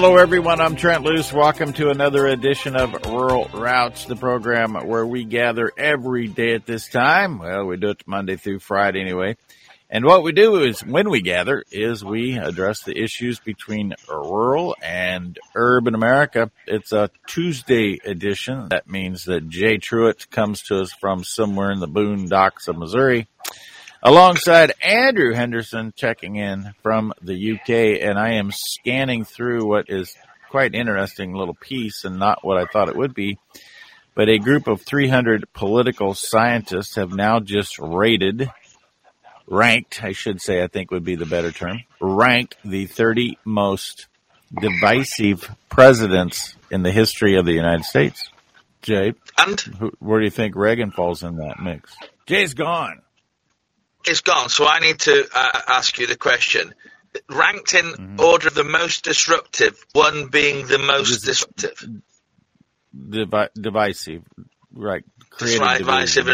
Hello, everyone. I'm Trent Loos. Welcome to another edition of Rural Routes, the program where we gather every day at this time. Well, we do it Monday through Friday anyway. And what we do is when we gather is we address the issues between rural and urban America. It's a Tuesday edition. That means that Jay Truitt comes to us from somewhere in the boondocks of Missouri alongside Andrew Henderson checking in from the UK. And I am scanning through what is quite an interesting little piece and not what I thought it would be. But a group of 300 political scientists have now just rated ranked, I should say, I think would be the better term, ranked the 30 most divisive presidents in the history of the United States. Jay, and who, where do you think Reagan falls in that mix? Jay's gone. It's gone. So I need to uh, ask you the question. Ranked in mm-hmm. order of the most disruptive, one being the most disruptive. Divi- divisive, right? Creative divisive.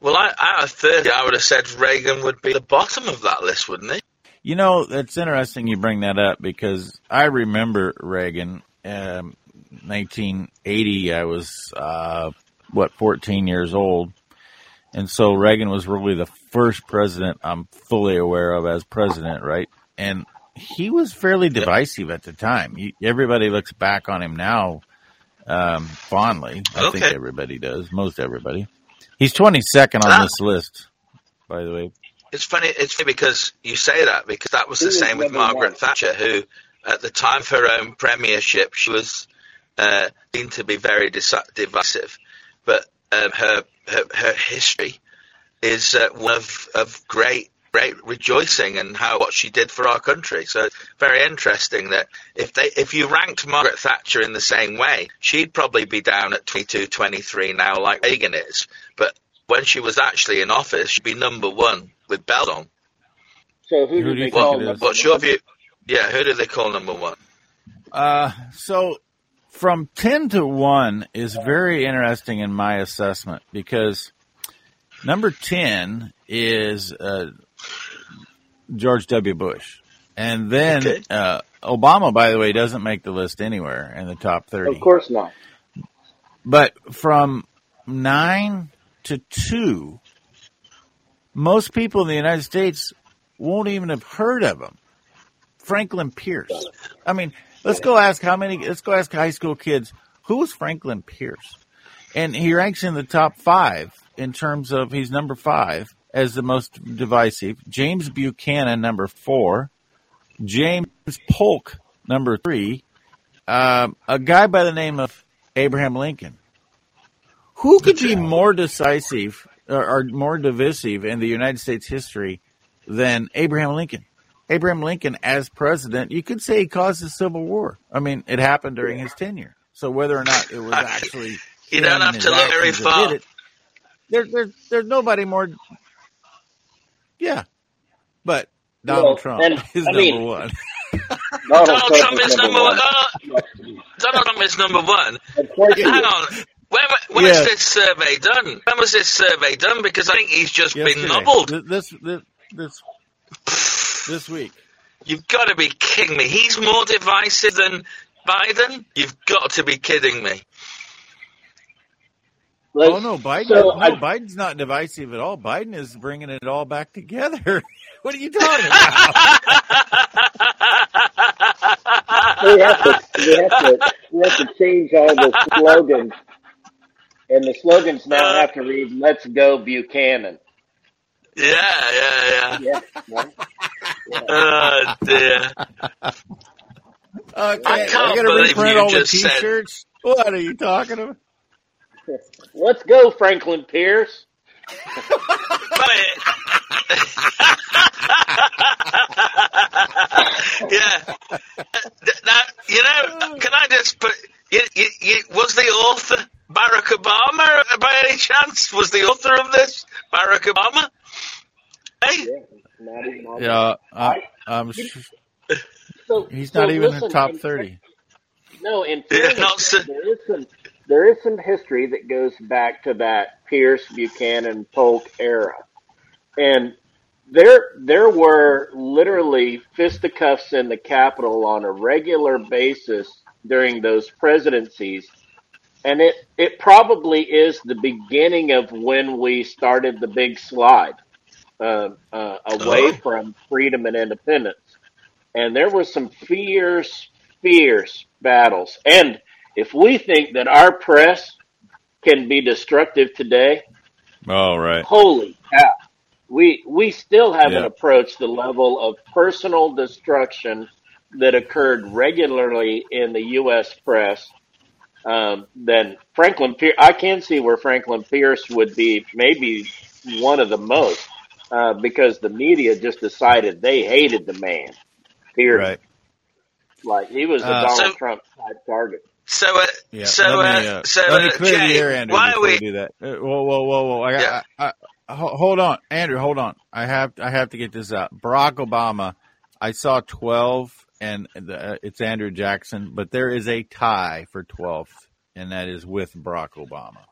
Well, I, out of 30, I would have said Reagan would be the bottom of that list, wouldn't he? You know, it's interesting you bring that up because I remember Reagan. Um, 1980, I was, uh, what, 14 years old. And so Reagan was really the first president I'm fully aware of as president, right? And he was fairly divisive at the time. He, everybody looks back on him now um, fondly. I okay. think everybody does, most everybody. He's 22nd on this list, by the way. It's funny. It's funny because you say that because that was the same with Margaret Thatcher, who at the time of her own premiership, she was uh, seen to be very divisive, but um, her, her, her history is uh, one of, of great great rejoicing and how what she did for our country. So it's very interesting that if they if you ranked Margaret Thatcher in the same way, she'd probably be down at 22, 23 now, like Reagan is. But when she was actually in office, she'd be number one with belt on. So who, who do they call? What, what's your view? Yeah, who do they call number one? Uh, so from 10 to 1 is very interesting in my assessment because number 10 is uh, George W. Bush. And then okay. uh, Obama, by the way, doesn't make the list anywhere in the top 30. Of course not. But from 9 to 2, most people in the United States won't even have heard of him. Franklin Pierce. I mean, let's go ask how many, let's go ask high school kids, who was Franklin Pierce? And he ranks in the top five in terms of he's number five as the most divisive. James Buchanan, number four. James Polk, number three. Um, a guy by the name of Abraham Lincoln. Who could be more decisive or, or more divisive in the United States history than Abraham Lincoln? Abraham Lincoln, as president, you could say he caused the Civil War. I mean, it happened during his tenure. So whether or not it was actually you don't have to look very far. It, there, there, there's nobody more. Yeah, but Donald well, Trump and, is I number mean, one. Donald, Donald Trump, Trump is number one. one. Donald Trump is number one. Hang on. When, when yeah. was this survey done? When was this survey done? Because I think he's just Yesterday. been nobbled. This, this, this, this week. You've got to be kidding me. He's more divisive than Biden? You've got to be kidding me. Let's, oh no, Biden! So no, I, Biden's not divisive at all. Biden is bringing it all back together. what are you talking about? we have to we have to we have to change all the slogans, and the slogans now have to read "Let's go Buchanan." Yeah, yeah, yeah. yeah, yeah. Oh dear. Okay, I can't believe you just said. What are you talking about? Let's go, Franklin Pierce. yeah. Now, you know, can I just put, you, you, you, was the author Barack Obama by any chance? Was the author of this Barack Obama? Hey? Yeah, yeah I, am so, he's not so even listen, in the top 30. No, in fairness, there is some there is some history that goes back to that Pierce, Buchanan, Polk era. And there there were literally fisticuffs in the Capitol on a regular basis during those presidencies, and it it probably is the beginning of when we started the big slide uh, uh, away Oh, from freedom and independence. And there were some fierce, fierce battles. And if we think that our press can be destructive today, Oh, right. holy cow we we still haven't Yeah. approached the level of personal destruction that occurred regularly in the U.S. press. Um, then Franklin Pierce, I can see where Franklin Pierce would be maybe one of the most uh, because the media just decided they hated the man. Period. Right. Like he was a Uh, Donald So- Trump type target. so uh, Yeah. so let me, uh, uh, so let me uh, clear the Jay, air, Andrew, why are we? we do that. Whoa, whoa, whoa, whoa! I, Yeah. I, I, hold on, Andrew. Hold on. I have, I have to get this out. Barack Obama. I saw twelve, and the, uh, it's Andrew Jackson, but there is a tie for twelfth, and that is with Barack Obama.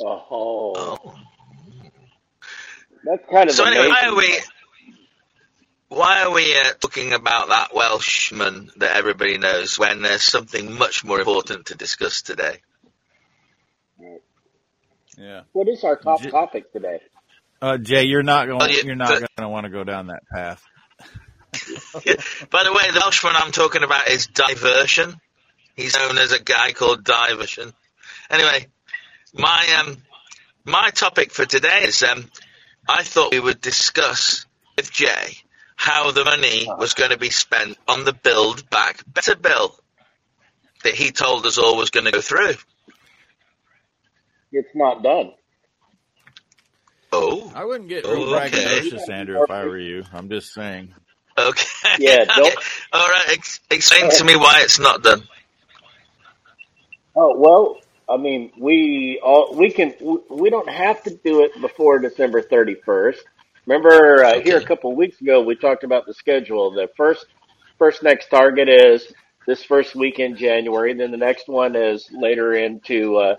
Oh, Oh. That's kind of So anyway, why are we? Why are we uh, talking about that Welshman that everybody knows when there's something much more important to discuss today? Yeah. What is our top J- topic today? Uh, Jay, you're not Well, going. you, You're not going to want to go down that path. by the way, the Welshman I'm talking about is Diversion. He's known as a guy called Diversion. Anyway, my um, my topic for today is um, I thought we would discuss with Jay how the money was going to be spent on the Build Back Better bill that he told us all was going to go through. It's not done. Oh, I wouldn't get oh, real oh, okay, braggadocious, Andrew, if I were you. I'm just saying. okay, Yeah, don't. All right. Ex- explain to me why it's not done. Oh well, I mean, we all we can we don't have to do it before December thirty first. Remember uh, here a couple of weeks ago we talked about the schedule. The first first next target is this first week in January. Then the next one is later into uh,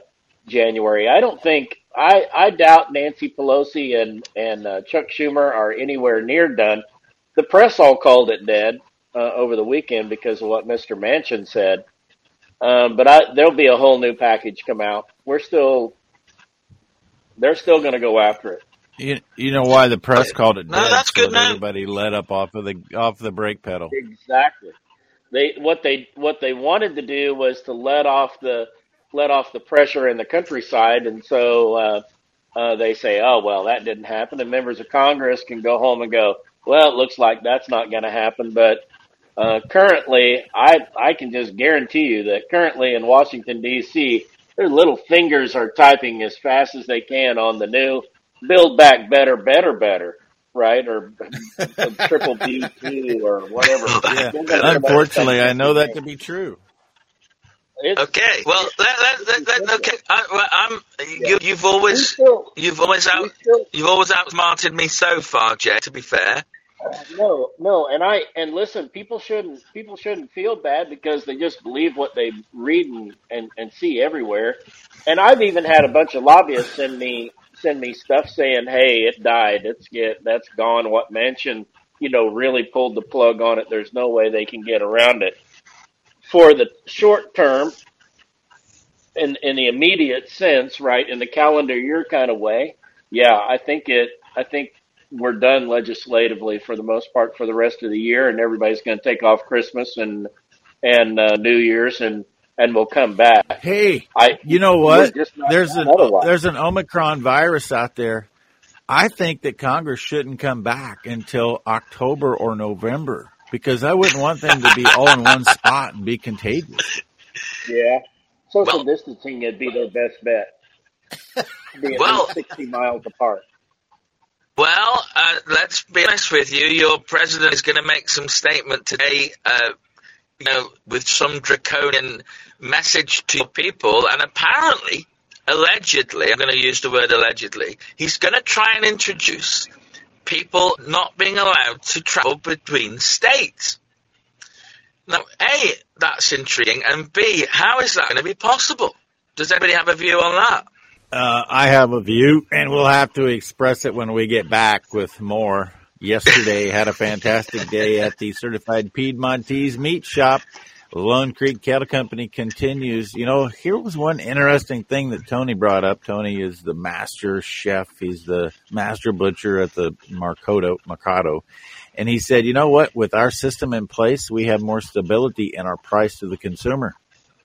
January. I don't think I I doubt Nancy Pelosi and and uh, Chuck Schumer are anywhere near done. The press all called it dead uh, over the weekend because of what Mr. Manchin said. Um, but I, there'll be a whole new package come out. We're still, they're still going to go after it. You, you know why the press called it No, dead? that's So good that now. everybody let up off of the off the brake pedal. Exactly. They what they what they wanted to do was to let off the let off the pressure in the countryside, and so uh, uh, they say, oh well, that didn't happen, and members of Congress can go home and go, well, it looks like that's not going to happen, but. Uh, currently, I I can just guarantee you that currently in Washington D.C., their little fingers are typing as fast as they can on the new "Build Back Better, Better, Better," right, or Triple B two or whatever. Yeah. They're gonna Better. come up with Unfortunately, I know that to be true. It's Okay. Well, let, let, let, let, simple. okay. I, well, I'm. Yeah. You, you've always, still, you've always out, still, you've always outsmarted me so far, Jay. To be fair. No, no, and I and listen, people shouldn't people shouldn't feel bad because they just believe what they read and, and, and see everywhere. And I've even had a bunch of lobbyists send me send me stuff saying, "Hey, it died. It's get that's gone." What Manchin, you know, really pulled the plug on it. There's no way they can get around it. For the short term, in in the immediate sense, right, in the calendar year kind of way, yeah, I think it. I think we're done legislatively for the most part for the rest of the year, and everybody's going to take off Christmas and and uh, New Year's, and and we'll come back. Hey, I you know what? There's done an otherwise. there's an Omicron virus out there. I think that Congress shouldn't come back until October or November because I wouldn't want them to be all in one spot and be contagious. Yeah, social Well, distancing would be their best bet. Be at well, sixty miles apart. Well. Uh, let's be honest with you. Your president is going to make some statement today. Uh, you know, with some draconian message to people, and apparently, allegedly, I'm going to use the word allegedly, he's going to try and introduce people not being allowed to travel between states. Now, A, that's intriguing, and B, how is that going to be possible? Does anybody have a view on that? Uh, I have a view, and we'll have to express it when we get back with more. yesterday. Had a fantastic day at the Certified Piedmontese Meat Shop. Lone Creek Cattle Company continues. You know, here was one interesting thing that Tony brought up. Tony is the master chef. He's the master butcher at the Mercado, Mercado. And he said, you know what? With our system in place, we have more stability in our price to the consumer.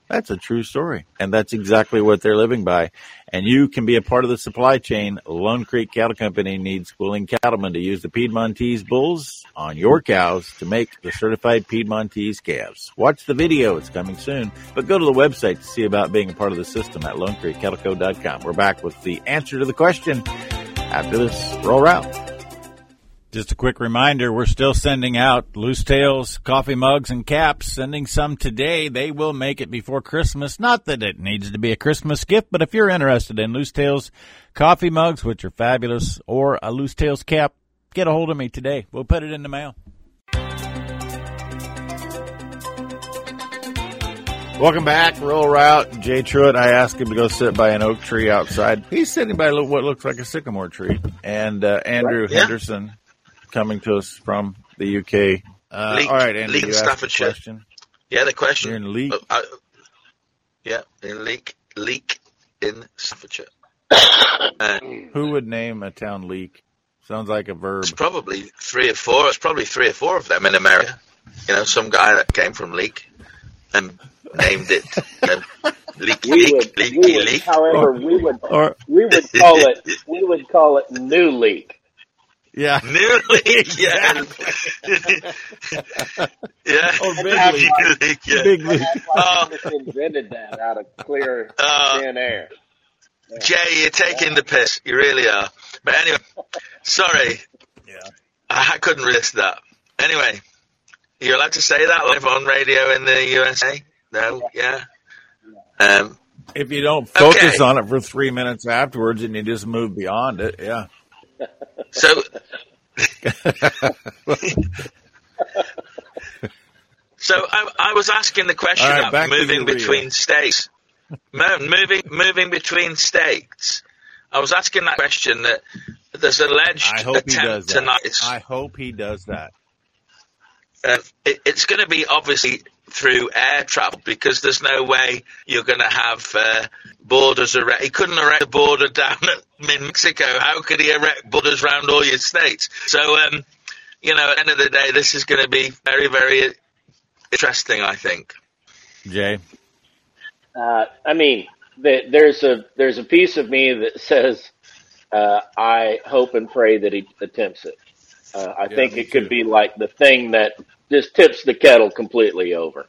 That's a true story. And that's exactly what they're living by. And you can be a part of the supply chain. Lone Creek Cattle Company needs willing cattlemen to use the Piedmontese bulls on your cows to make the certified Piedmontese calves. Watch the video. It's coming soon. But go to the website to see about being a part of the system at lonecreekcattleco.com. We're back with the answer to the question after this Rural Route. Just a quick reminder, we're still sending out Loos Tales, coffee mugs, and caps. Sending some today. They will make it before Christmas. Not that it needs to be a Christmas gift, but if you're interested in Loos Tales coffee mugs, which are fabulous, or a Loos Tales cap, get a hold of me today. We'll put it in the mail. Welcome back, Rural Route. Jay Truitt, I asked him to go sit by an oak tree outside. He's sitting by what looks like a sycamore tree. And uh, Andrew yeah. Henderson coming to us from the UK. Uh, Leek, all right, Andy, Leek you Staffordshire. Question. Yeah, the question. You're in Leek. Uh, uh, yeah, in Leek, Leek in Staffordshire. Uh, Who would name a town Leek? Sounds like a verb. It's probably three or four. It's probably three or four of them in America. You know, some guy that came from Leek and named it Leek, we Leek, would, Leaky, we would, Leek. However, or, we would or, we would call it we would call it New Leek. Yeah. Nearly, yeah. yeah. Oh, big league. Yeah. Big league. Oh. just invented that out of clear uh, thin air. Yeah. Jay, you're taking yeah. the piss. You really are. But anyway, sorry. Yeah. I couldn't resist that. Anyway, you're allowed to say that live on radio in the USA? No? Yeah? Um, if you don't focus okay. on it for three minutes afterwards and you just move beyond it, yeah. So, so I, I, was asking the question right, about moving between states. moving, moving between states. I was asking that question that there's alleged attempt he does that. tonight. I hope he does that. Uh, it, it's going to be obviously through air travel because there's no way you're going to have uh, borders erect. He couldn't erect a border down in Mexico. How could he erect borders around all your states? So, um, you know, at the end of the day, this is going to be very, very interesting, I think. Jay? Uh, I mean, the, there's a there's a piece of me that says uh, I hope and pray that he attempts it. Uh, I yeah, think it too. could be like the thing that just tips the kettle completely over.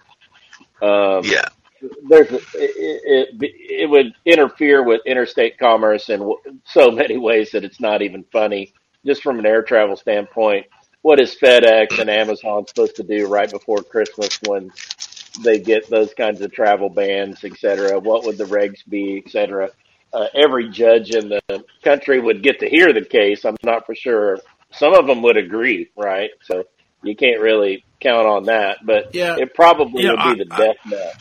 Um, yeah. There's it, it, it would interfere with interstate commerce in so many ways that it's not even funny. Just from an air travel standpoint, what is FedEx and Amazon supposed to do right before Christmas when they get those kinds of travel bans, et cetera? What would the regs be, et cetera? Uh, every judge in the country would get to hear the case. I'm not for sure. Some of them would agree, right? So you can't really count on that. But yeah, it probably would be the I, death knell.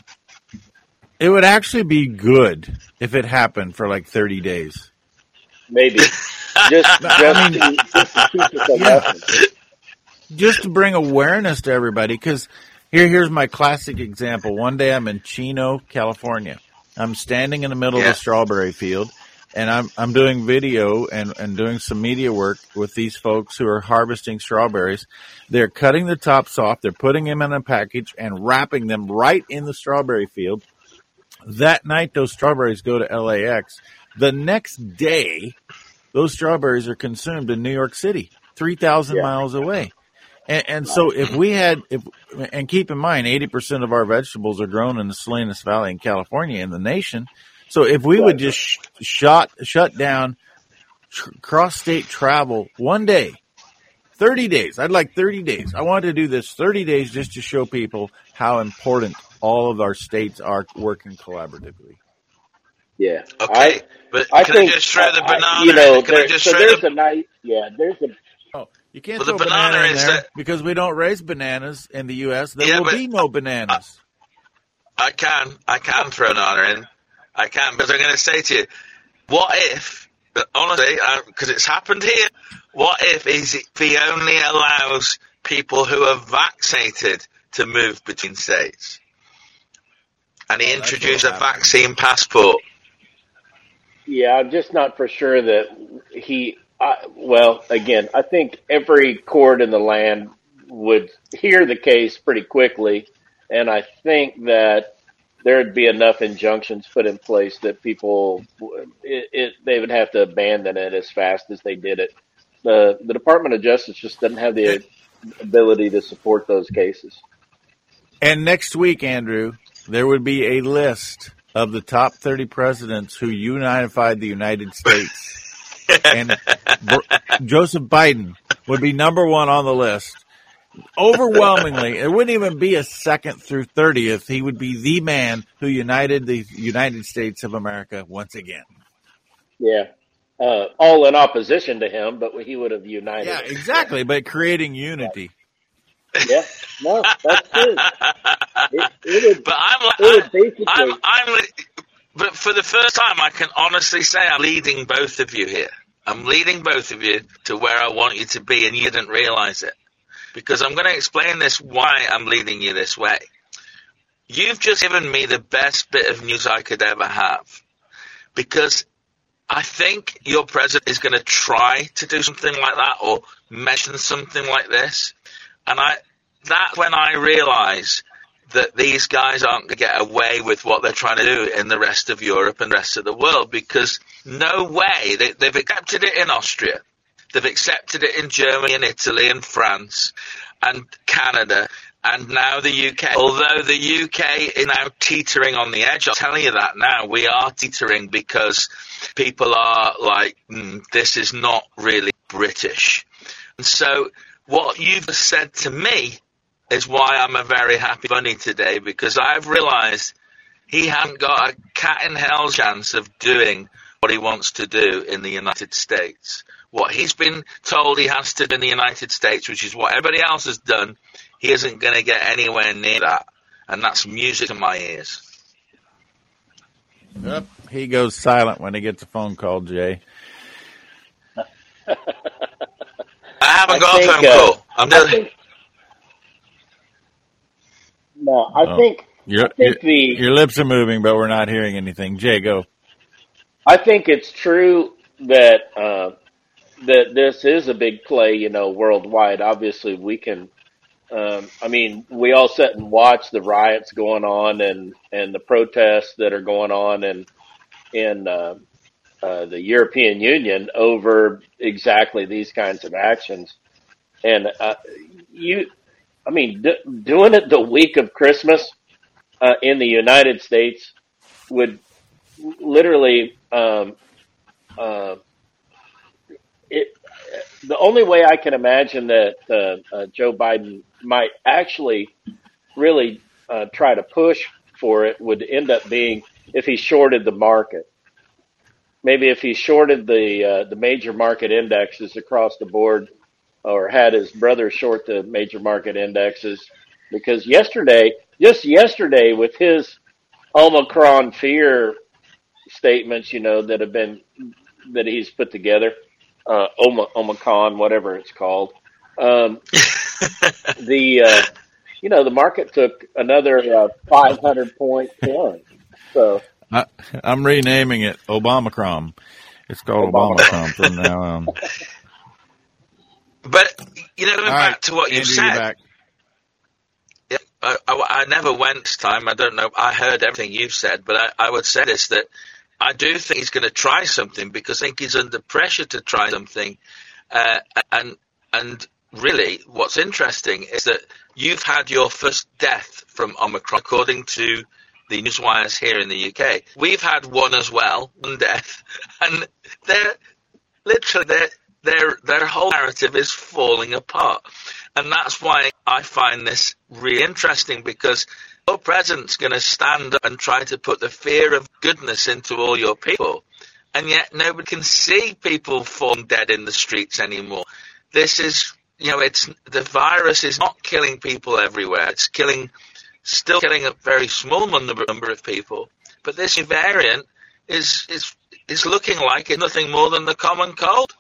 It would actually be good if it happened for like 30 days. Maybe. Just, just, I mean, just, to yeah. just to bring awareness to everybody, because here, here's my classic example. One day I'm in Chino, California. I'm standing in the middle yeah. of a strawberry field and I'm I'm doing video and and doing some media work with these folks who are harvesting strawberries. They're cutting the tops off, they're putting them in a package and wrapping them right in the strawberry field. That night those strawberries go to LAX. The next day those strawberries are consumed in New York City, 3,000 yeah. miles away. And, and, so if we had, if, and keep in mind, 80% of our vegetables are grown in the Salinas Valley in California in the nation. So if we would just sh- shut shut down tr- cross state travel one day, thirty days. I'd like thirty days. I wanted to do this thirty days just to show people how important all of our states are working collaboratively. Yeah. Okay. I, but I can think, I just throw the banana? I, you know, there, so there's the... a night. Yeah, there's a. Oh, you can't well, throw the banana, banana in there that... because we don't raise bananas in the U.S. There yeah, will be no bananas. I, I can, I can throw an banana in. I can, but I'm going to say to you, what if honestly, because it's happened here. What if is if he only allows people who are vaccinated to move between states, and he oh, introduced a vaccine passport? Yeah, I'm just not for sure that he. I, well, again, I think every court in the land would hear the case pretty quickly, and I think that there'd be enough injunctions put in place that people it, it, they would have to abandon it as fast as they did it. The the Department of Justice just doesn't have the ability to support those cases. And next week, Andrew, there would be a list of the top 30 presidents who unified the United States. and Joseph Biden would be number one on the list overwhelmingly, it wouldn't even be a second through 30th. He would be the man who united the United States of America once again. Yeah. Uh, all in opposition to him, but he would have united. Yeah, exactly. Yeah. But creating unity. Yeah, no, that's true. It, it would, but I'm, it basically, I'm, I'm, but for the first time, I can honestly say I'm leading both of you here. I'm leading both of you to where I want you to be, and you didn't realize it because I'm going to explain this why I'm leading you this way. You've just given me the best bit of news I could ever have because I think your president is going to try to do something like that or mention something like this. And I, that's when I realize that these guys aren't going to get away with what they're trying to do in the rest of Europe and the rest of the world because no way they, they've accepted it in Austria. They've accepted it in Germany and Italy and France and Canada and now the UK. Although the UK is now teetering on the edge, I'll tell you that now. We are teetering because people are like, mm, this is not really British. And so what you've said to me is why I'm a very happy bunny today because I've realized he hasn't got a cat in hell chance of doing what he wants to do in the United States what he's been told he has to do in the United States, which is what everybody else has done, he isn't going to get anywhere near that. And that's music to my ears. Yep. He goes silent when he gets a phone call, Jay. I haven't I got think, a phone uh, call. I'm I think, no, I oh. think, your, I think your, the your lips are moving, but we're not hearing anything. Jay, go. I think it's true that uh, that this is a big play, you know, worldwide. Obviously, we can. Um, I mean, we all sit and watch the riots going on and and the protests that are going on in in uh, uh, the European Union over exactly these kinds of actions. And uh, you, I mean, d- doing it the week of Christmas uh, in the United States would literally um, uh, it, the only way I can imagine that uh, Joe Biden might actually really uh, try to push for it would end up being if he shorted the market. Maybe if he shorted the uh, the major market indexes across the board, or had his brother short the major market indexes, because yesterday, just yesterday, with his Omicron fear statements, you know, that have been that he's put together uh, Omicron, whatever it's called. Um, the uh, you know the market took another uh, 500 point turn. So I, am renaming it Obamacron. It's called Obamacron from now on. But you know, going back to what you said. Yeah, I, I, I, never went this time. I don't know. I heard everything you've said, but I, I would say this that I do think he's going to try something because I think he's under pressure to try something. Uh, and and really, what's interesting is that you've had your first death from Omicron, according to the newswires here in the UK. We've had one as well, one death, and they're literally their their their whole narrative is falling apart, and that's why I find this really interesting because your president's going to stand up and try to put the fear of goodness into all your people. And yet nobody can see people falling dead in the streets anymore. This is, you know, it's, the virus is not killing people everywhere. It's killing, still getting a very small number, number of people. But this variant is, is, is looking like it's nothing more than the common cold.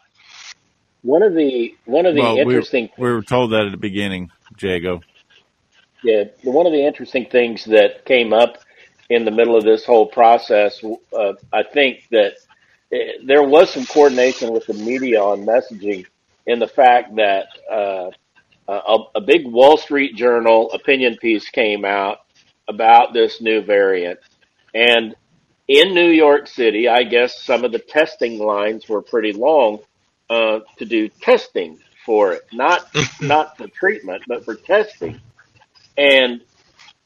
One of the one of the Well, we, interesting we were told that at the beginning, Jago. Yeah, one of the interesting things that came up in the middle of this whole process, uh, I think that uh, there was some coordination with the media on messaging in the fact that uh, a, a big Wall Street Journal opinion piece came out about this new variant. And in New York City, I guess some of the testing lines were pretty long uh, to do testing for it, not not for treatment, but for testing. And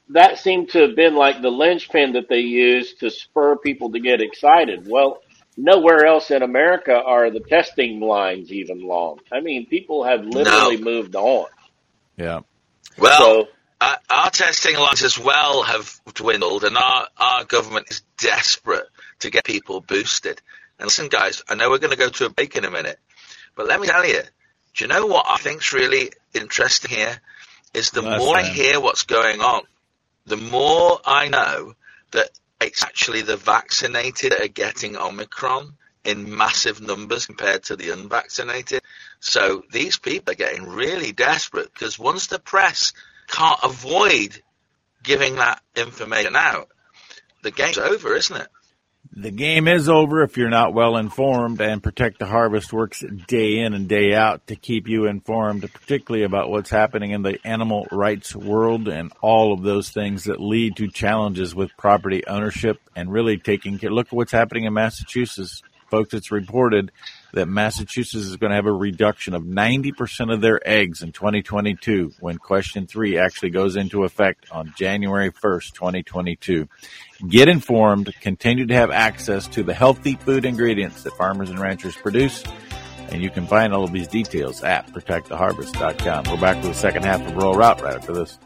that seemed to have been like the linchpin that they used to spur people to get excited. Well, nowhere else in America are the testing lines even long. I mean, people have literally No. moved on. Yeah. Well, So uh, our testing lines as well have dwindled, and our, our government is desperate to get people boosted. And listen, guys, I know we're going to go to a break in a minute, but let me tell you, do you know what I think's really interesting here? Is the Last more I hear what's going on, the more I know that it's actually the vaccinated that are getting Omicron in massive numbers compared to the unvaccinated. So these people are getting really desperate because once the press can't avoid giving that information out, the game's over, isn't it? The game is over if you're not well informed, and Protect the Harvest works day in and day out to keep you informed, particularly about what's happening in the animal rights world and all of those things that lead to challenges with property ownership and really taking care. Look at what's happening in Massachusetts. Folks, it's reported that Massachusetts is going to have a reduction of 90% of their eggs in 2022 when question three actually goes into effect on January 1st, 2022. Get informed, continue to have access to the healthy food ingredients that farmers and ranchers produce. And you can find all of these details at protecttheharvest.com. We're back with the second half of Rural Route right after this.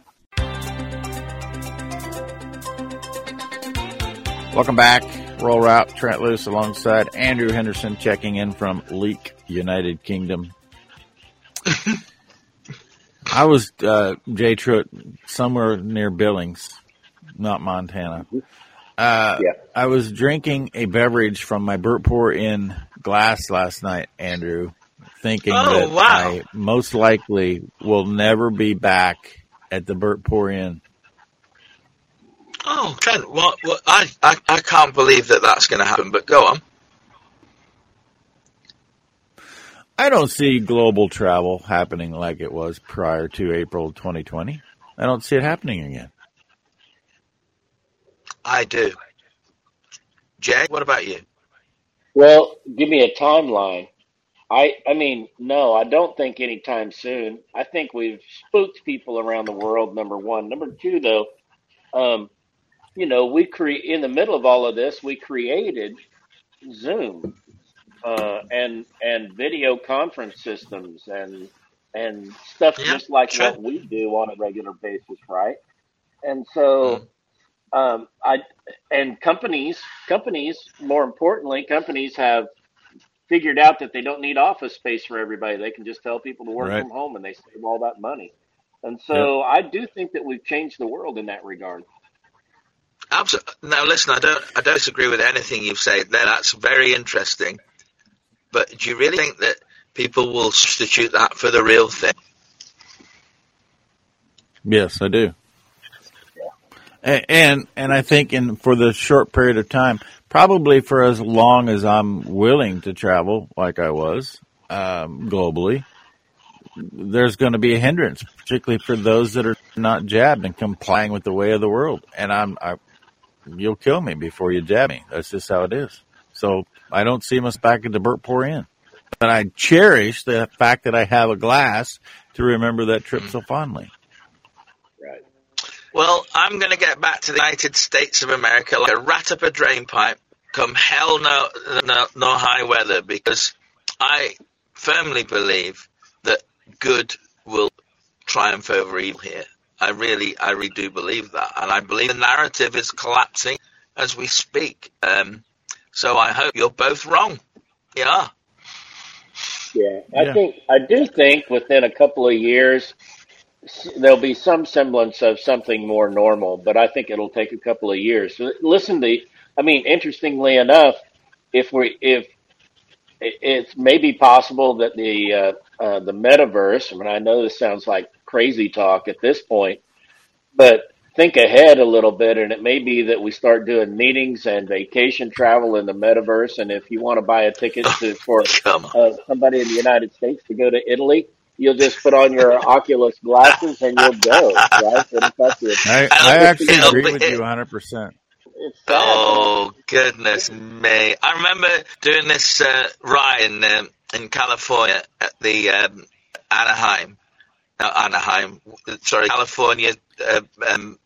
Welcome back. Rural Route, Trent Loos alongside Andrew Henderson checking in from Leek, United Kingdom. I was, uh, Jay Truitt, somewhere near Billings, not Montana. Uh, Yeah. I was drinking a beverage from my Burt Pour Inn glass last night, Andrew, thinking Oh, that wow. I most likely will never be back at the Burt Pour Inn. Oh, Trent, what? what I, I, I can't believe that that's going to happen, but go on. I don't see global travel happening like it was prior to April 2020. I don't see it happening again. I do. Jay, what about you? Well, give me a timeline. I I mean, no, I don't think anytime soon. I think we've spooked people around the world. Number one, number two, though, um, you know, we create in the middle of all of this, we created Zoom uh, and and video conference systems and and stuff Yeah, just like sure. what we do on a regular basis, right? And so, um, I and companies companies more importantly, companies have figured out that they don't need office space for everybody. They can just tell people to work Right. from home and they save all that money. And so I do think that we've changed the world in that regard. Absolutely. Now, listen, I don't, I don't disagree with anything you've said there. That's very interesting. But do you really think that people will substitute that for the real thing? Yes, I do. And and I think in for the short period of time, probably for as long as I'm willing to travel, like I was um, globally, there's going to be a hindrance, particularly for those that are not jabbed and complying with the way of the world. And I'm, I, you'll kill me before you jab me. That's just how it is. So I don't see us back at the Burt Pour Inn. But I cherish the fact that I have a glass to remember that trip so fondly. Right. Well, I'm going to get back to the United States of America like a rat up a drain pipe, come hell no, no, no high weather, because I firmly believe that good will triumph over evil here. I really, I really do believe that, and I believe the narrative is collapsing as we speak. Um, so I hope you're both wrong. Yeah. Yeah, I Yeah. think I do think within a couple of years there'll be some semblance of something more normal, but I think it'll take a couple of years. So Listen, to, I mean, interestingly enough, if we if it's maybe possible that the uh, uh, the metaverse. I mean, I know this sounds like crazy talk at this point, but think ahead a little bit, and it may be that we start doing meetings and vacation travel in the metaverse. And if you want to buy a ticket to, for uh, somebody in the United States to go to Italy, you'll just put on your Oculus glasses and you'll go. Right? I, I actually agree with you 100. percent Oh goodness me! I remember doing this uh, ride in um, in California at the um, Anaheim, not Anaheim, sorry, California uh, um,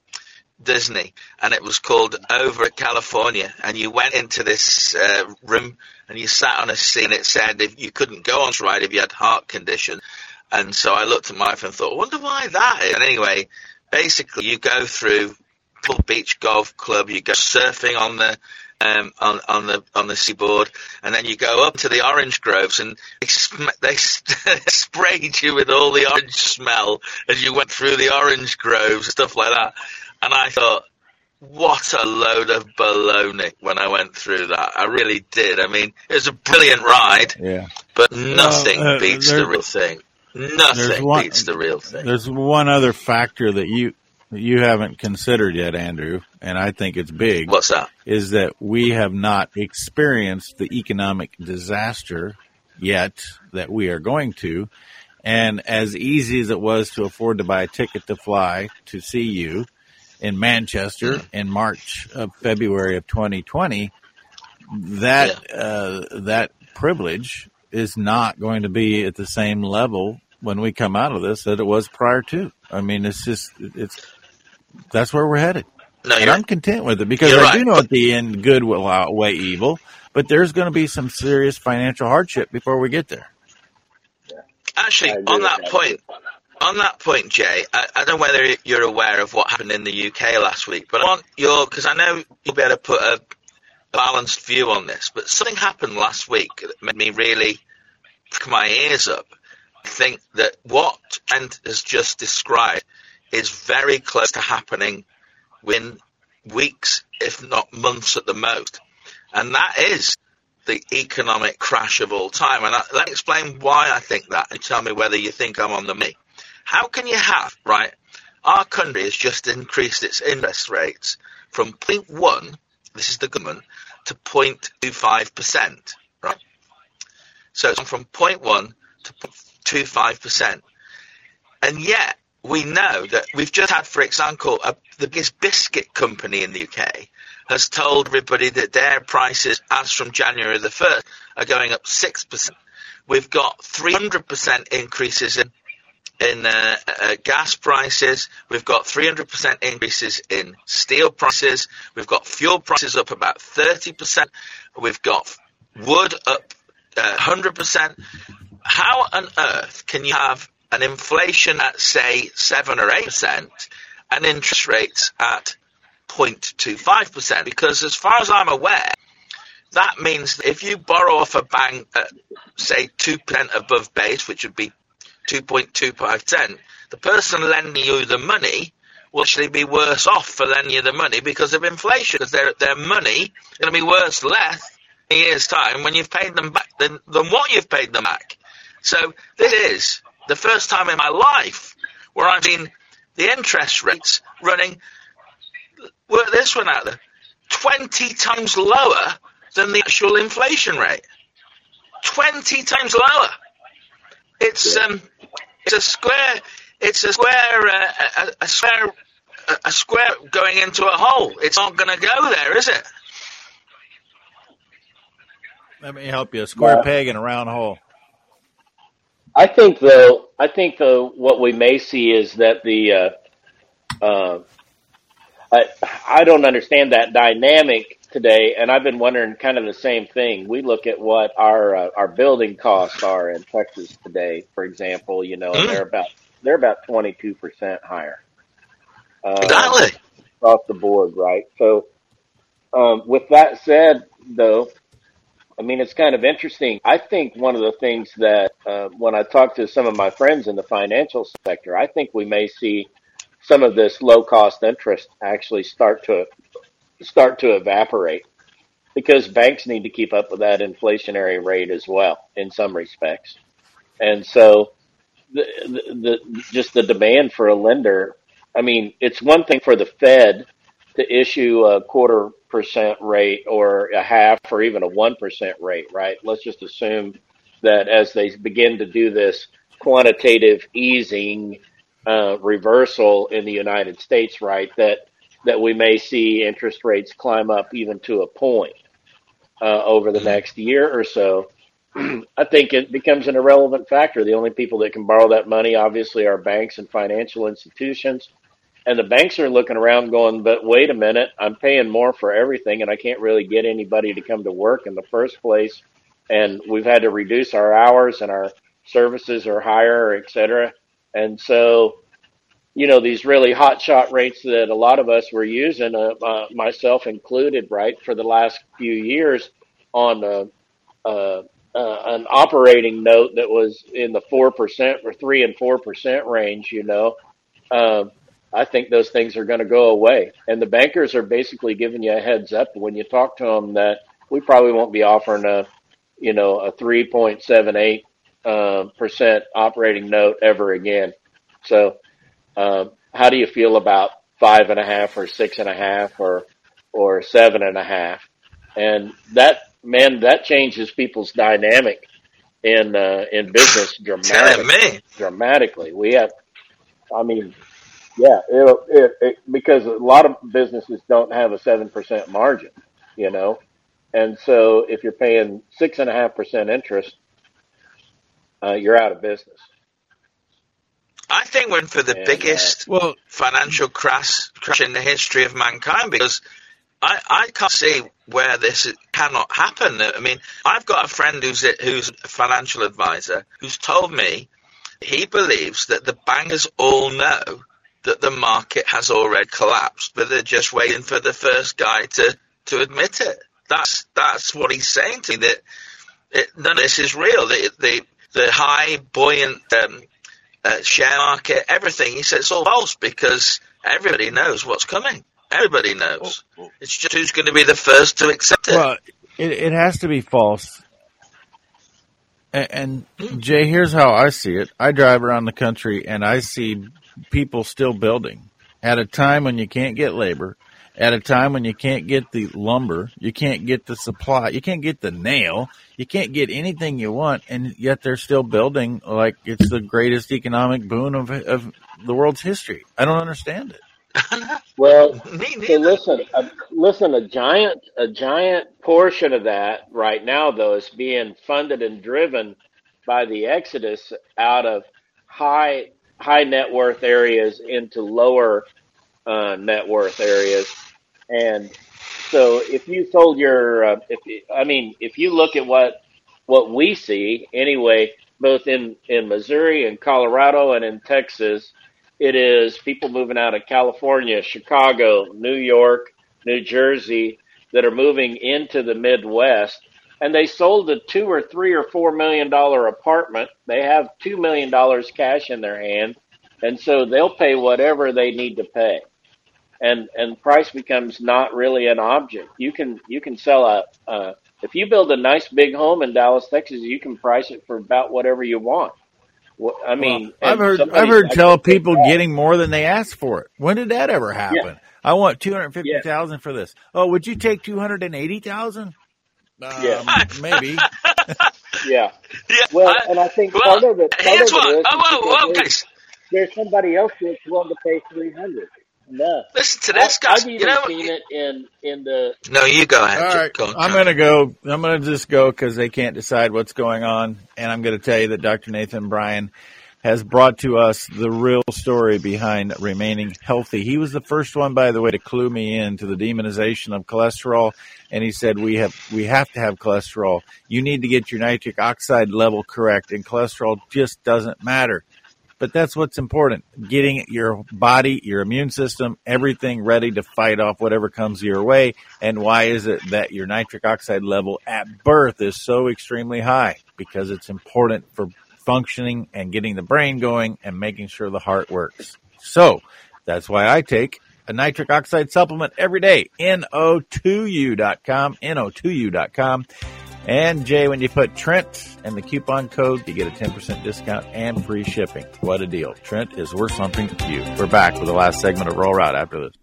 Disney, and it was called Over at California. And you went into this uh, room and you sat on a seat, and it said if you couldn't go on ride if you had heart condition. And so I looked at my phone and thought, I wonder why that is. And anyway, basically you go through Beach Golf Club, you go surfing on the um, on, on the on the seaboard, and then you go up to the orange groves, and they, sm- they sprayed you with all the orange smell as you went through the orange groves, stuff like that. And I thought, what a load of baloney when I went through that. I really did. I mean, it was a brilliant ride, yeah. but nothing well, uh, beats the real thing. Nothing one, beats the real thing. There's one other factor that you you haven't considered yet, Andrew, and I think it's big. What's that? Is that we have not experienced the economic disaster yet that we are going to. And as easy as it was to afford to buy a ticket to fly to see you in Manchester in March of February of 2020, that yeah. uh, that privilege is not going to be at the same level when we come out of this that it was prior to. I mean, it's just it's that's where we're headed. No, and I'm content with it because I right. do know at the end good will outweigh evil, but there's going to be some serious financial hardship before we get there. Actually, on that, that point, on that point, Jay, I, I, don't know whether you're aware of what happened in the UK last week, but I want your because I know you'll be able to put a, a balanced view on this. But something happened last week that made me really prick my ears up. I think that what and has just described is very close to happening within weeks, if not months at the most. And that is the economic crash of all time. And I, let me explain why I think that and tell me whether you think I'm on the money. How can you have, right, our country has just increased its interest rates from 0.1, this is the government, to 0.25%, right? So it's from 0.1 to 0.25%. And yet, we know that we've just had, for example, a, the biggest biscuit company in the UK has told everybody that their prices, as from January the 1st, are going up 6%. We've got 300% increases in in uh, uh, gas prices. We've got 300% increases in steel prices. We've got fuel prices up about 30%. We've got wood up uh, 100%. How on earth can you have an inflation at say seven or eight percent and interest rates at 0.25 percent because as far as I'm aware that means that if you borrow off a bank at say 2% above base which would be 2.25%, the person lending you the money will actually be worse off for lending you the money because of inflation because their, their money is going to be worth less in a year's time when you've paid them back than, than what you've paid them back. So this is the first time in my life where I've seen the interest rates running, work this one out there, 20 times lower than the actual inflation rate. 20 times lower. It's, um, it's a square, it's a square, uh, a, a square, a square going into a hole. It's not going to go there, is it? Let me help you. A square peg in a round hole. I think though, I think though, what we may see is that the, uh, uh, I, I don't understand that dynamic today, and I've been wondering kind of the same thing. We look at what our uh, our building costs are in Texas today, for example. You know, and they're about they're about twenty two percent higher. Um, exactly across the board, right? So, um, with that said, though, I mean, it's kind of interesting. I think one of the things that uh, when I talk to some of my friends in the financial sector, I think we may see some of this low cost interest actually start to start to evaporate. because banks need to keep up with that inflationary rate as well in some respects. And so the, the, the just the demand for a lender, I mean, it's one thing for the Fed to issue a quarter percent rate or a half or even a 1% rate, right? Let's just assume that as they begin to do this quantitative easing uh, reversal in the United States, right, that that we may see interest rates climb up even to a point uh, over the next year or so. I think it becomes an irrelevant factor. The only people that can borrow that money, obviously, are banks and financial institutions. And the banks are looking around going, but wait a minute, I'm paying more for everything and I can't really get anybody to come to work in the first place. And we've had to reduce our hours and our services are higher, et cetera. And so, you know, these really hot shot rates that a lot of us were using, uh, uh, myself included, right, for the last few years on uh, uh, uh, an operating note that was in the 4% or 3 and 4% range, you know, um, I think those things are going to go away. And the bankers are basically giving you a heads up when you talk to them that we probably won't be offering a, you know, a 3.78 uh, percent operating note ever again. So, um, how do you feel about five and a half or six and a half or or seven and a half? And that man, that changes people's dynamic in uh, in business dramatically. Dramatically, we have. I mean, yeah, it, it, it because a lot of businesses don't have a seven percent margin, you know, and so if you're paying six and a half percent interest, uh, you're out of business. I think we're in for the and, biggest uh, well, financial crash, crash in the history of mankind because I, I can't see where this cannot happen. I mean, I've got a friend who's a, who's a financial advisor who's told me he believes that the bankers all know that the market has already collapsed, but they're just waiting for the first guy to, to admit it. That's that's what he's saying to me. That it, none of this is real. The the, the high buoyant um, uh, share market, everything. He said it's all false because everybody knows what's coming. Everybody knows. It's just who's going to be the first to accept it. Well, it, it has to be false. And, and Jay, here's how I see it. I drive around the country and I see people still building at a time when you can't get labor, at a time when you can't get the lumber, you can't get the supply, you can't get the nail, you can't get anything you want, and yet they're still building like it's the greatest economic boon of, of the world's history. I don't understand it. well, so listen, a, listen, a giant, a giant portion of that right now, though, is being funded and driven by the exodus out of high, high net worth areas into lower uh, net worth areas, and so if you sold your, uh, if I mean, if you look at what what we see anyway, both in in Missouri and Colorado and in Texas it is people moving out of California, Chicago, New York, New Jersey that are moving into the Midwest. And they sold a two or three or four million dollar apartment. They have two million dollars cash in their hand. And so they'll pay whatever they need to pay. And, and price becomes not really an object. You can, you can sell a, uh, if you build a nice big home in Dallas, Texas, you can price it for about whatever you want. I mean, well, I've heard I've heard tell people getting more than they asked for it. When did that ever happen? Yeah. I want two hundred fifty thousand yeah. for this. Oh, would you take two hundred and eighty thousand? Um, yeah, maybe. yeah. yeah. Well, I, and I think well, part of it. Part of what, it is, oh, well, okay. there's, there's somebody else that's willing to pay three hundred. No. Listen to this, guy. I've even you know, seen it in in the. No, you go ahead. All right, go I'm going to go. I'm going to just go because they can't decide what's going on, and I'm going to tell you that Dr. Nathan Bryan has brought to us the real story behind remaining healthy. He was the first one, by the way, to clue me in to the demonization of cholesterol, and he said we have we have to have cholesterol. You need to get your nitric oxide level correct, and cholesterol just doesn't matter. But that's what's important. Getting your body, your immune system, everything ready to fight off whatever comes your way. And why is it that your nitric oxide level at birth is so extremely high? Because it's important for functioning and getting the brain going and making sure the heart works. So that's why I take a nitric oxide supplement every day. NO2U.com, NO2U.com. And Jay, when you put Trent and the coupon code, you get a 10% discount and free shipping. What a deal. Trent is worth something to you. We're back with the last segment of Rural Route after this.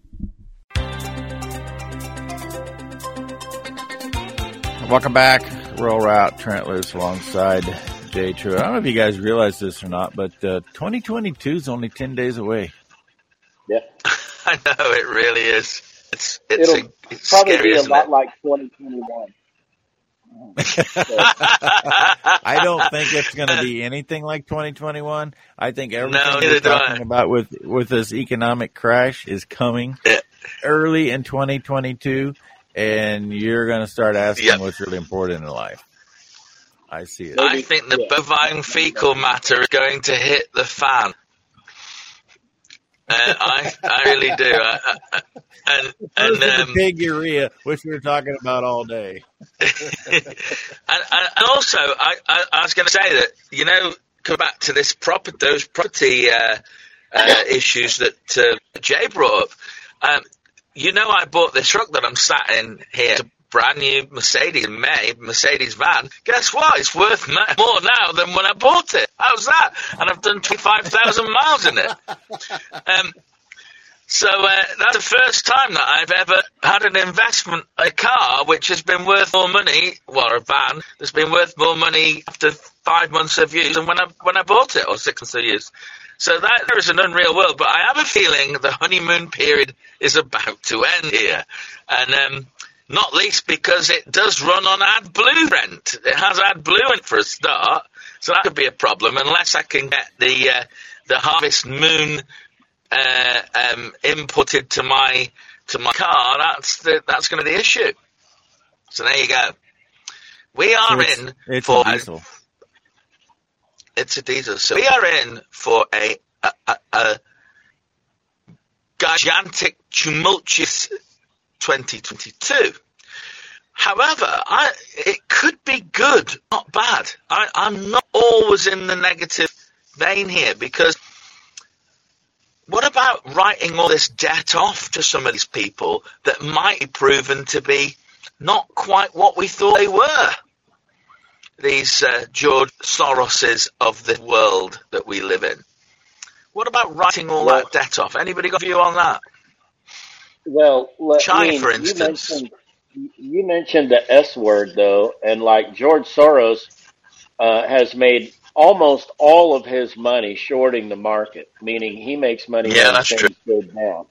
Welcome back. Rural Route, Trent Loos alongside Jay Truitt. I don't know if you guys realize this or not, but uh, 2022 is only 10 days away. Yeah. I know, it really is. It's, it's, It'll a, it's probably scary, be a lot it? like 2021. I don't think it's going to be anything like 2021. I think everything No, we're neither I. talking about with with this economic crash is coming Yeah. early in 2022, and you're going to start asking Yep. what's really important in life. I see it. I think the bovine fecal matter is going to hit the fan. Uh, I, I really do. I, I, and and is the um, pig urea, which we were talking about all day. and, and and also, I, I, I was going to say that you know, come back to this property, those property uh, uh, issues that uh, Jay brought up. Um, you know, I bought this truck that I'm sat in here, a brand new Mercedes May, Mercedes van. Guess what? It's worth more now than when I bought it. How's that? And I've done twenty five thousand miles in it. Um, so uh, that's the first time that I've ever had an investment, a car which has been worth more money, well, a van that's been worth more money after five months of use than when I when I bought it, or six months of use. So that there is an unreal world, but I have a feeling the honeymoon period is about to end here, and um, not least because it does run on AdBlue rent. It has AdBlue in it for a start, so that could be a problem unless I can get the uh, the Harvest Moon uh, um, inputted to my to my car, that's the, that's going to be the issue. So there you go. We are it's, in it's for a diesel. it's a diesel. So we are in for a a, a, a gigantic, tumultuous 2022. However, I, it could be good, not bad. I, I'm not always in the negative vein here because what about writing all this debt off to some of these people that might be proven to be not quite what we thought they were? These uh, George Soroses of the world that we live in. What about writing all that debt off? Anybody got a view on that? Well, let, China, I mean, for you instance. mentioned, you mentioned the S word though, and like George Soros uh, has made almost all of his money shorting the market, meaning he makes money Yeah, that's things go down,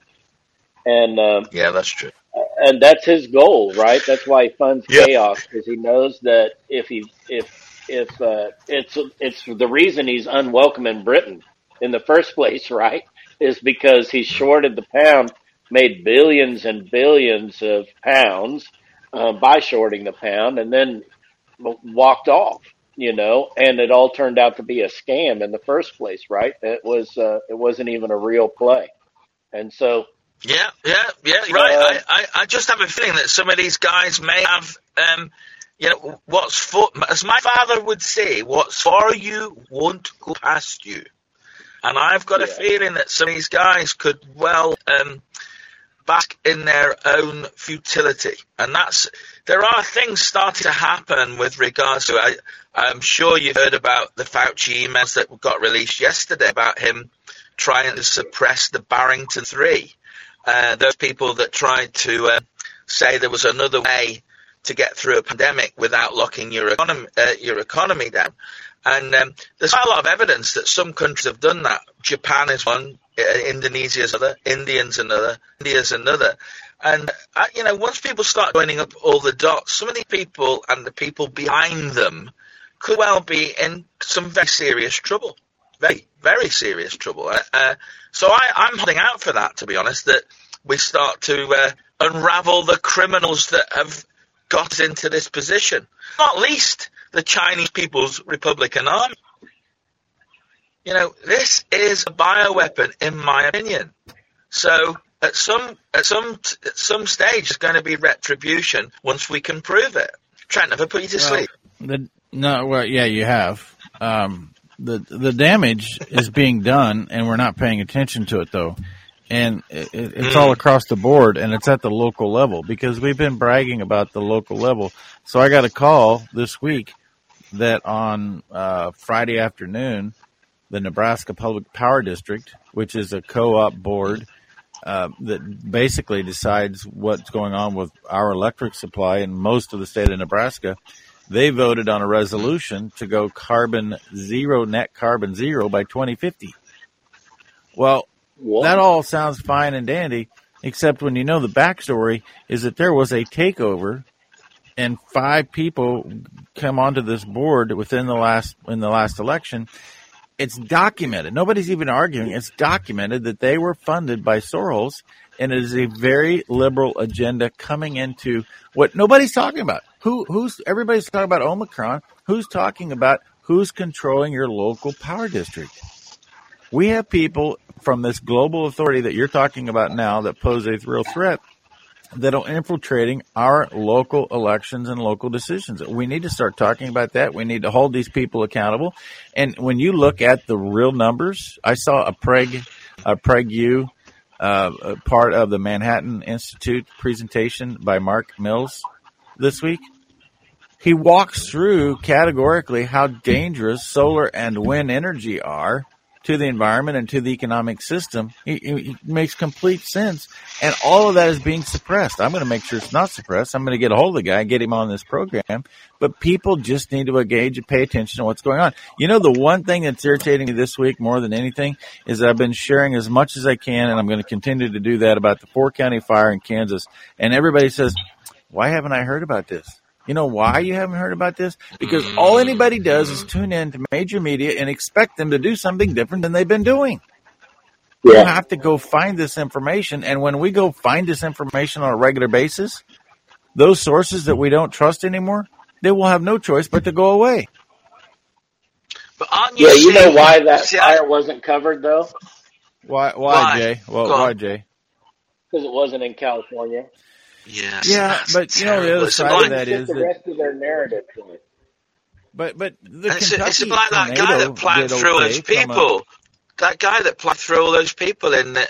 and um, Yeah, that's true. and that's his goal, right? That's why he funds Yeah. chaos because he knows that if he if if uh, it's it's the reason he's unwelcome in Britain in the first place, right? Is because he shorted the pound, made billions and billions of pounds uh, by shorting the pound, and then walked off. You know, and it all turned out to be a scam in the first place, right? It was uh, it wasn't even a real play, and so Yeah, yeah, yeah, right. Uh, I, I, I just have a feeling that some of these guys may have, um, you know, what's for, as my father would say, what's for you won't go past you. And I've got a feeling that some of these guys could well um, bask in their own futility. And that's, there are things starting to happen with regards to, I, I'm sure you heard about the Fauci emails that got released yesterday about him trying to suppress the Barrington Three. Uh, those people that tried to uh, say there was another way to get through a pandemic without locking your economy, uh, your economy down. And um, there's quite a lot of evidence that some countries have done that. Japan is one, uh, Indonesia is another, Indians another, India's another. And uh, you know, once people start joining up all the dots, some of these people and the people behind them could well be in some very serious trouble. Very, very serious trouble. Uh, uh, so I, I'm holding out for that, to be honest, that we start to uh, unravel the criminals that have got into this position. Not least the Chinese People's Republican Army. You know, this is a bioweapon, in my opinion. So at some at some at some stage, there's going to be retribution once we can prove it. Trent, have I put you to Well, sleep? The, no, well, yeah, you have. Um, the the damage is being done, and we're not paying attention to it though. and it, it's all across the board and it's at the local level because we've been bragging about the local level. So I got a call this week that on uh, Friday afternoon, the Nebraska Public Power District, which is a co-op board uh, that basically decides what's going on with our electric supply in most of the state of Nebraska, they voted on a resolution to go carbon zero, net carbon zero by 2050. Well, what? That all sounds fine and dandy, except when you know the backstory is that there was a takeover and five people come onto this board within the last in the last election. It's documented. Nobody's even arguing. It's documented that they were funded by Soros, and it is a very liberal agenda coming into what nobody's talking about. Who who's everybody's talking about Omicron? Who's talking about who's controlling your local power district? We have people from this global authority that you're talking about now that pose a real threat that are infiltrating our local elections and local decisions. We need to start talking about that. We need to hold these people accountable. And when you look at the real numbers, I saw a Preg, a PragerU, uh, part of the Manhattan Institute presentation by Mark Mills this week. He walks through categorically how dangerous solar and wind energy are to the environment and to the economic system. It, it, makes complete sense. And all of that is being suppressed. I'm going to make sure it's not suppressed. I'm going to get a hold of the guy get him on this program. But people just need to engage and pay attention to what's going on. You know, the one thing that's irritating me this week more than anything is that I've been sharing as much as I can, and I'm going to continue to do that about the four county fire in Kansas. And everybody says, why haven't I heard about this? You know why you haven't heard about this? Because all anybody does is tune in to major media and expect them to do something different than they've been doing. Yeah. You have to go find this information. And when we go find this information on a regular basis, those sources that we don't trust anymore, they will have no choice but to go away. But you yeah, you know why that fire wasn't covered though? Why, why, why? Jay? Well, why, Jay? Because it wasn't in California. Yes. Yeah, but you know the other side of that is the rest of their narrative. But but the it's, Kentucky it's like that guy that planned through those people. A, that guy that planned through all those people in uh,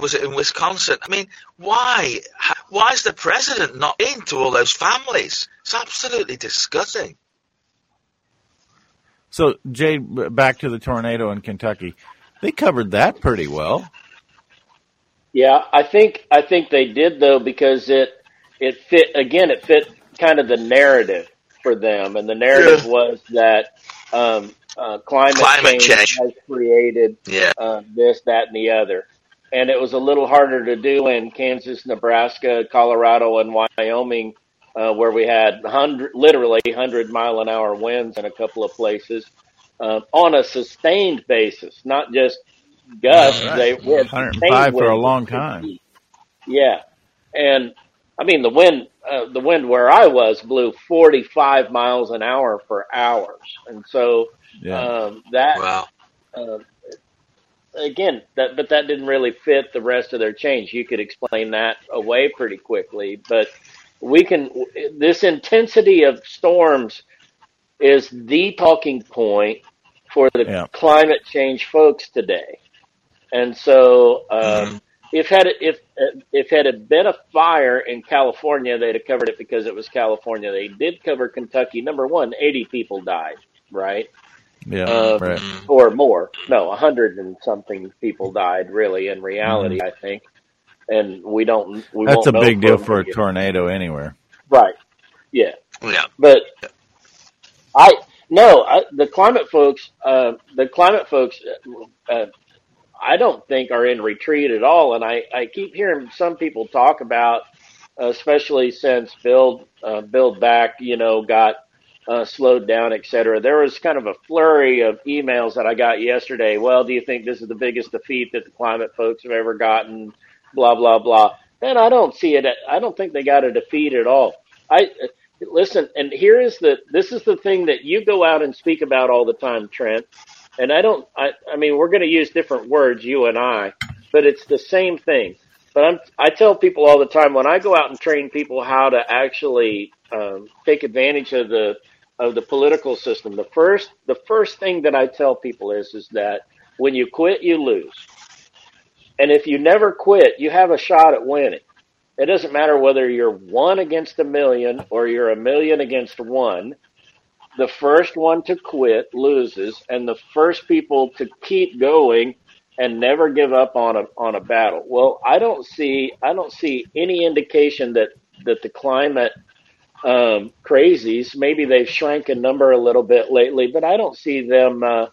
was it in Wisconsin? I mean, why? Why is the president not into all those families? It's absolutely disgusting. So, Jay, back to the tornado in Kentucky. They covered that pretty well. Yeah, I think I think they did though because it it fit again. It fit kind of the narrative for them, and the narrative yeah. was that um, uh, climate, climate change, change, has created yeah. uh, this, that, and the other. And it was a little harder to do in Kansas, Nebraska, Colorado, and Wyoming, uh, where we had hundred, literally hundred mile an hour winds in a couple of places uh, on a sustained basis, not just gusts. Right. They were 105 for a long time. Yeah, and I mean the wind. Uh, the wind where I was blew 45 miles an hour for hours, and so yeah. um, that. Wow. Uh, again, that but that didn't really fit the rest of their change. You could explain that away pretty quickly, but we can. This intensity of storms is the talking point for the yeah. climate change folks today. And so, um, mm-hmm. if had it, if if had it been a fire in California, they'd have covered it because it was California. They did cover Kentucky. Number one, eighty people died, right? Yeah, um, right. Or more. No, a hundred and something people died. Really, in reality, mm-hmm. I think. And we don't. We That's a big deal for a tornado anywhere. Right. Yeah. Yeah. But I no, I, the climate folks. Uh, the climate folks. Uh, I don't think are in retreat at all. And I, I keep hearing some people talk about, especially since Build uh, Build Back, you know, got uh, slowed down, et cetera. There was kind of a flurry of emails that I got yesterday. Well, do you think this is the biggest defeat that the climate folks have ever gotten? Blah blah blah. And I don't see it. I don't think they got a defeat at all. I listen, and here is the. This is the thing that you go out and speak about all the time, Trent. And I don't, I, I mean, we're going to use different words, you and I, but it's the same thing. But I'm, I tell people all the time when I go out and train people how to actually um, take advantage of the of the political system. The first, the first thing that I tell people is is that when you quit, you lose. And if you never quit, you have a shot at winning. It doesn't matter whether you're one against a million or you're a million against one. The first one to quit loses, and the first people to keep going and never give up on a on a battle. Well, I don't see I don't see any indication that that the climate um, crazies maybe they've shrank in number a little bit lately, but I don't see them. Uh,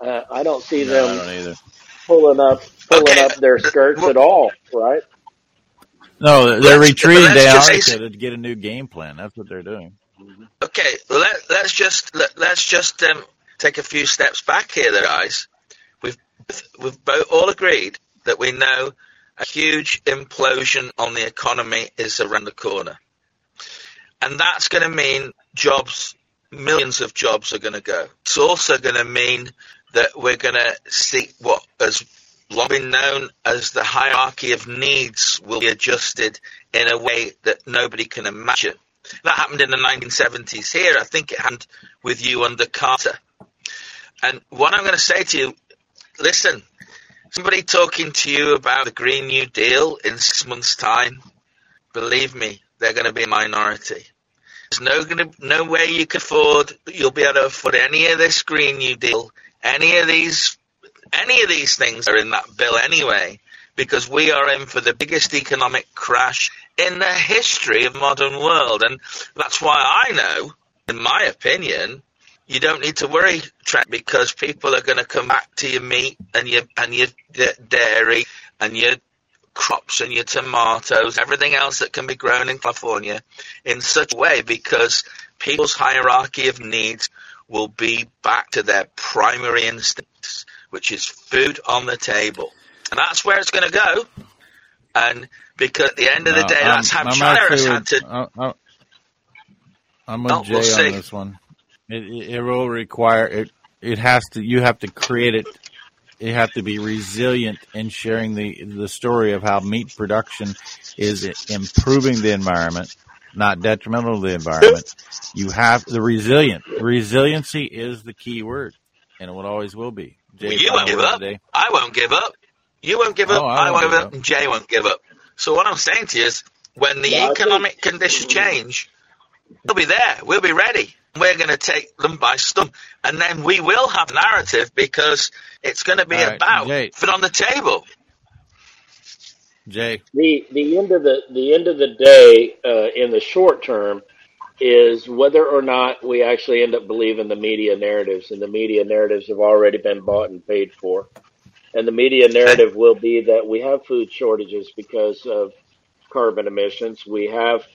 uh, I don't see No, them don't pulling up pulling Okay. up their skirts at all, right? No, they're Let's- retreating let's to just say- Antarctica to get a new game plan. That's what they're doing. Okay, let, let's just let, let's just um, take a few steps back here, guys. We've we've both all agreed that we know a huge implosion on the economy is around the corner, and that's going to mean jobs, millions of jobs are going to go. It's also going to mean that we're going to see what has long been known as the hierarchy of needs will be adjusted in a way that nobody can imagine. That happened in the 1970s here. I think it happened with you under Carter. And what I'm going to say to you, listen, somebody talking to you about the Green New Deal in six months' time, believe me, they're going to be a minority. There's no going to, no way you can afford, you'll be able to afford any of this Green New Deal, any of these, any of these things are in that bill anyway, because we are in for the biggest economic crash in the history of modern world. And that's why I know, in my opinion, you don't need to worry, Trent, because people are going to come back to your meat and your and your dairy and your crops and your tomatoes, everything else that can be grown in California, in such a way because people's hierarchy of needs will be back to their primary instincts, which is food on the table, and that's where it's going to go. And because at the end of the No, day, I'm- that's how I'm China has had to. I- I- I'm with Oh, Jay we'll on this one. It, it, it will require it. It has to. You have to create it. You have to be resilient in sharing the the story of how meat production is improving the environment, not detrimental to the environment. You have the resilient. Resiliency is the key word, and it will always will be. Jay, Well, you won't give up. today. I won't give up. You won't give up. Oh, I, I won't won't give give up. And Jay won't give up. So what I'm saying to you is, when the Yeah, I think- economic conditions change, we'll be there. We'll be ready. We're going to take them by storm, and then we will have narrative because it's going to be All right, about Jay. food on the table. Jay, The the end of the the end of the day uh, in the short term is whether or not we actually end up believing the media narratives, and the media narratives have already been bought and paid for. And the media narrative will be that we have food shortages because of carbon emissions. We have,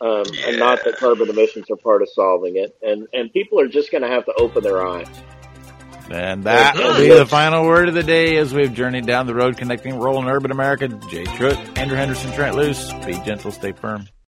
um, and not that carbon emissions are part of solving it. And and people are just going to have to open their eyes. And that will be the final word of the day as we've journeyed down the road connecting rural and urban America. Jay Truitt, Andrew Henderson, Trent Loos. Be gentle, stay firm.